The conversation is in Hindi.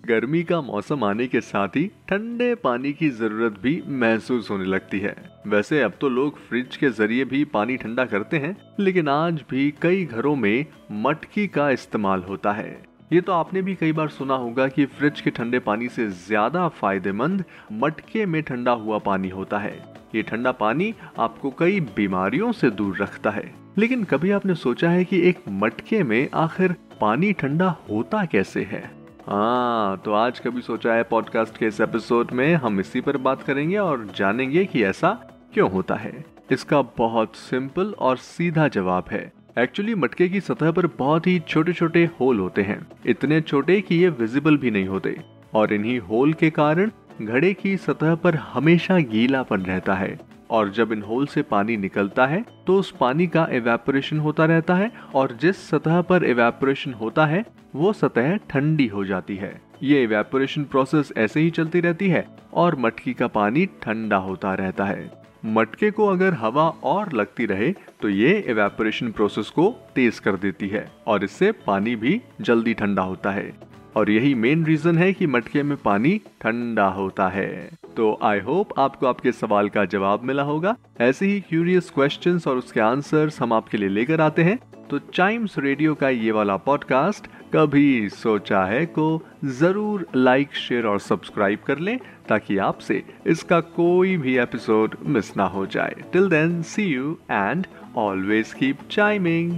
गर्मी का मौसम आने के साथ ही ठंडे पानी की ज़रूरत भी महसूस होने लगती है। वैसे अब तो लोग फ्रिज के ज़रिए भी पानी ठंडा करते हैं, लेकिन आज भी कई घरों में मटकी का इस्तेमाल होता है। ये तो आपने भी कई बार सुना होगा कि फ्रिज के ठंडे पानी से ज़्यादा फ़ायदेमंद मटके में ठंडा हुआ पानी होता है। ये ठंडा पानी आपको कई बीमारियों से दूर रखता है। लेकिन कभी आपने सोचा है कि एक मटके में आखिर पानी ठंडा होता कैसे है? हाँ तो आज कभी सोचा है पॉडकास्ट के इस एपिसोड में हम इसी पर बात करेंगे और जानेंगे कि ऐसा क्यों होता है। इसका बहुत सिंपल और सीधा जवाब है। एक्चुअली मटके की सतह पर बहुत ही छोटे छोटे होल होते हैं। इतने छोटे कि ये विजिबल भी नहीं होते। और इन्हीं होल के कारण घड़े की सतह पर हमेशा गीलापन रहता है। और जब इन होल से पानी निकलता है तो उस पानी का एवेपोरेशन होता रहता है और जिस सतह पर एवेपोरेशन होता है, वो सतह ठंडी हो जाती है। ये इवेपोरेशन प्रोसेस ऐसे ही चलती रहती है और मटकी का पानी ठंडा होता रहता है। मटके को अगर हवा और लगती रहे तो ये इवेपोरेशन प्रोसेस को तेज कर देती है और इससे पानी भी जल्दी ठंडा होता है। और यही मेन रीजन है कि मटके में पानी ठंडा होता है। तो आई होप आपको आपके सवाल का जवाब मिला होगा। ऐसे ही क्यूरियस क्वेश्चन और उसके आंसर्स हम आपके लिए लेकर आते हैं। तो चाइम्स रेडियो का ये वाला पॉडकास्ट कभी सोचा है को ज़रूर लाइक शेयर और सब्सक्राइब कर लें, ताकि आपसे इसका कोई भी एपिसोड मिस ना हो जाए। Till then see you and always keep chiming